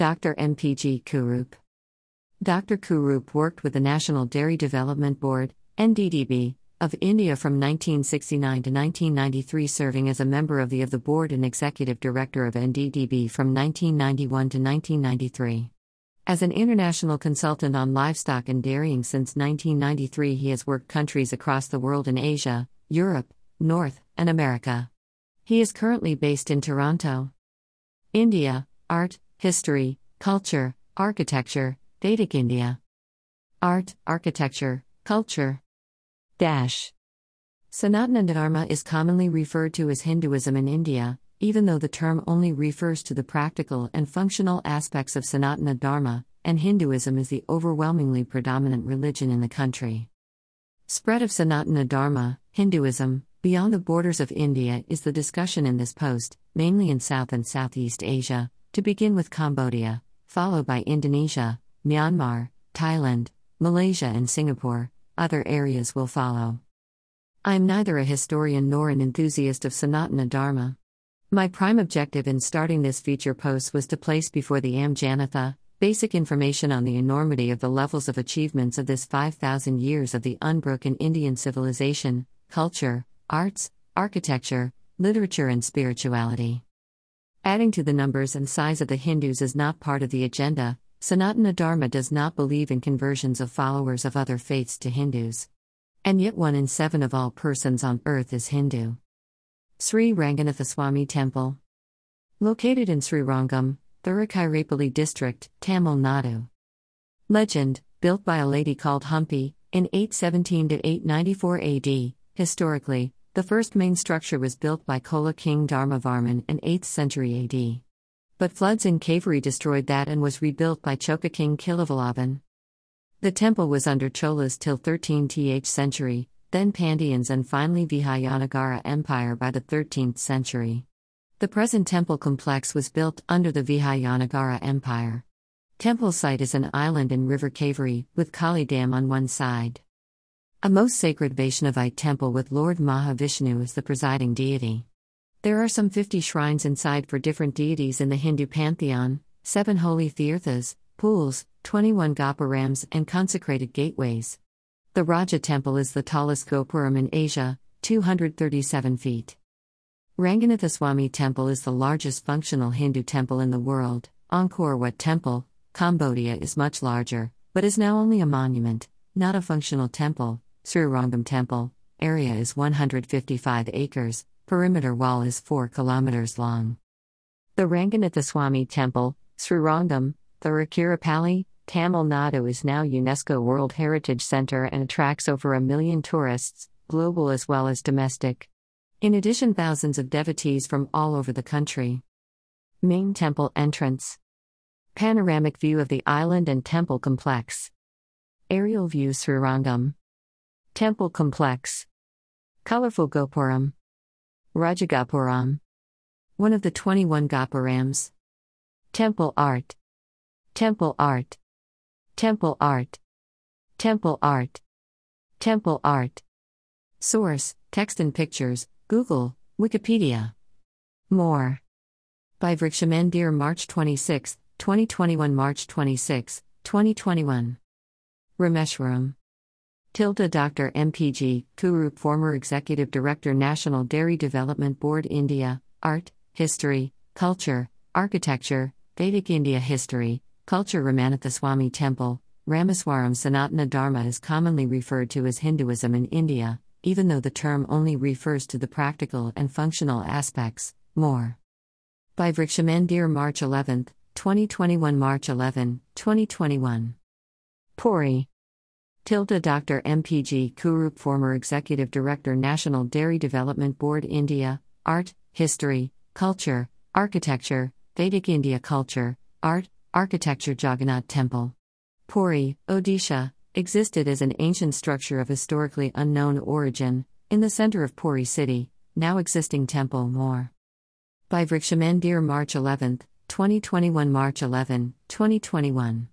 Dr. MPG Kurup. Dr. Kurup worked with the National Dairy Development Board, NDDB, of India from 1969 to 1993, serving as a member of the of the board and executive director of NDDB from 1991 to 1993. As an international consultant on livestock and dairying since 1993, he has worked countries across the world in Asia, Europe, North, and America. He is currently based in Toronto. India, Art, History, Culture, Architecture, Vedic India. Art, Architecture, Culture. Dash. Sanatana Dharma is commonly referred to as Hinduism in India, even though the term only refers to the practical and functional aspects of Sanatana Dharma, and Hinduism is the overwhelmingly predominant religion in the country. Spread of Sanatana Dharma, Hinduism, beyond the borders of India is the discussion in this post, mainly in South and Southeast Asia, to begin with Cambodia, followed by Indonesia, Myanmar, Thailand, Malaysia, and Singapore, other areas will follow. I am neither a historian nor an enthusiast of Sanatana Dharma. My prime objective in starting this feature post was to place before the Amjanatha basic information on the enormity of the levels of achievements of this 5,000 years of the unbroken Indian civilization, culture, arts, architecture, literature, and spirituality. Adding to the numbers and size of the Hindus is not part of the agenda, Sanatana Dharma does not believe in conversions of followers of other faiths to Hindus. And yet, one in seven of all persons on earth is Hindu. Sri Ranganathaswamy Temple. Located in Srirangam, Thiruchirappalli district, Tamil Nadu. Legend Built by a lady called Humpy, in 817 to 894 AD, historically, the first main structure was built by Chola king Dharmavarman in 8th century AD. But floods in Kaveri destroyed that and was rebuilt by Chola king Kilivalavan. The temple was under Cholas till 13th century, then Pandya's and finally Vijayanagara Empire by the 13th century. The present temple complex was built under the Vijayanagara Empire. Temple site is an island in River Kaveri, with Kollidam on one side. A most sacred Vaishnavite temple with Lord Mahavishnu as the presiding deity. There are some 50 shrines inside for different deities in the Hindu pantheon, 7 holy tirthas, pools, 21 gopurams, and consecrated gateways. The Raja Temple is the tallest gopuram in Asia, 237 feet. Ranganathaswamy Temple is the largest functional Hindu temple in the world. Angkor Wat Temple, Cambodia is much larger, but is now only a monument, not a functional temple. Srirangam Temple, area is 155 acres, perimeter wall is 4 kilometers long. The Ranganathaswamy Temple, Srirangam, Thiruchirappalli, Tamil Nadu is now UNESCO World Heritage Center and attracts over a million tourists, global as well as domestic. In addition, thousands of devotees from all over the country. Main temple entrance. Panoramic view of the island and temple complex. Aerial view Srirangam. Temple complex. Colorful Gopuram. Rajagopuram. One of the 21 Gopurams. Temple art. Temple art. Temple art. Temple art. Temple art. Source Text and Pictures, Google, Wikipedia. More. By Vrikshamandir March 26, 2021 March 26, 2021. Rameshwaram. Tilda Dr. MPG, Kurup former Executive Director National Dairy Development Board India, Art, History, Culture, Architecture, Vedic India History, Culture Ramanathaswamy Temple, Rameswaram Sanatana Dharma is commonly referred to as Hinduism in India, even though the term only refers to the practical and functional aspects, more. By Vrikshamandir March 11, 2021 March 11, 2021. Puri. Tilda Dr. MPG Kurup, former Executive Director, National Dairy Development Board, India, Art, History, Culture, Architecture, Vedic India Culture, Art, Architecture Jagannath Temple. Puri, Odisha, existed as an ancient structure of historically unknown origin, in the center of Puri city, now existing temple more. By Vrikshamandir March 11, 2021 March 11, 2021.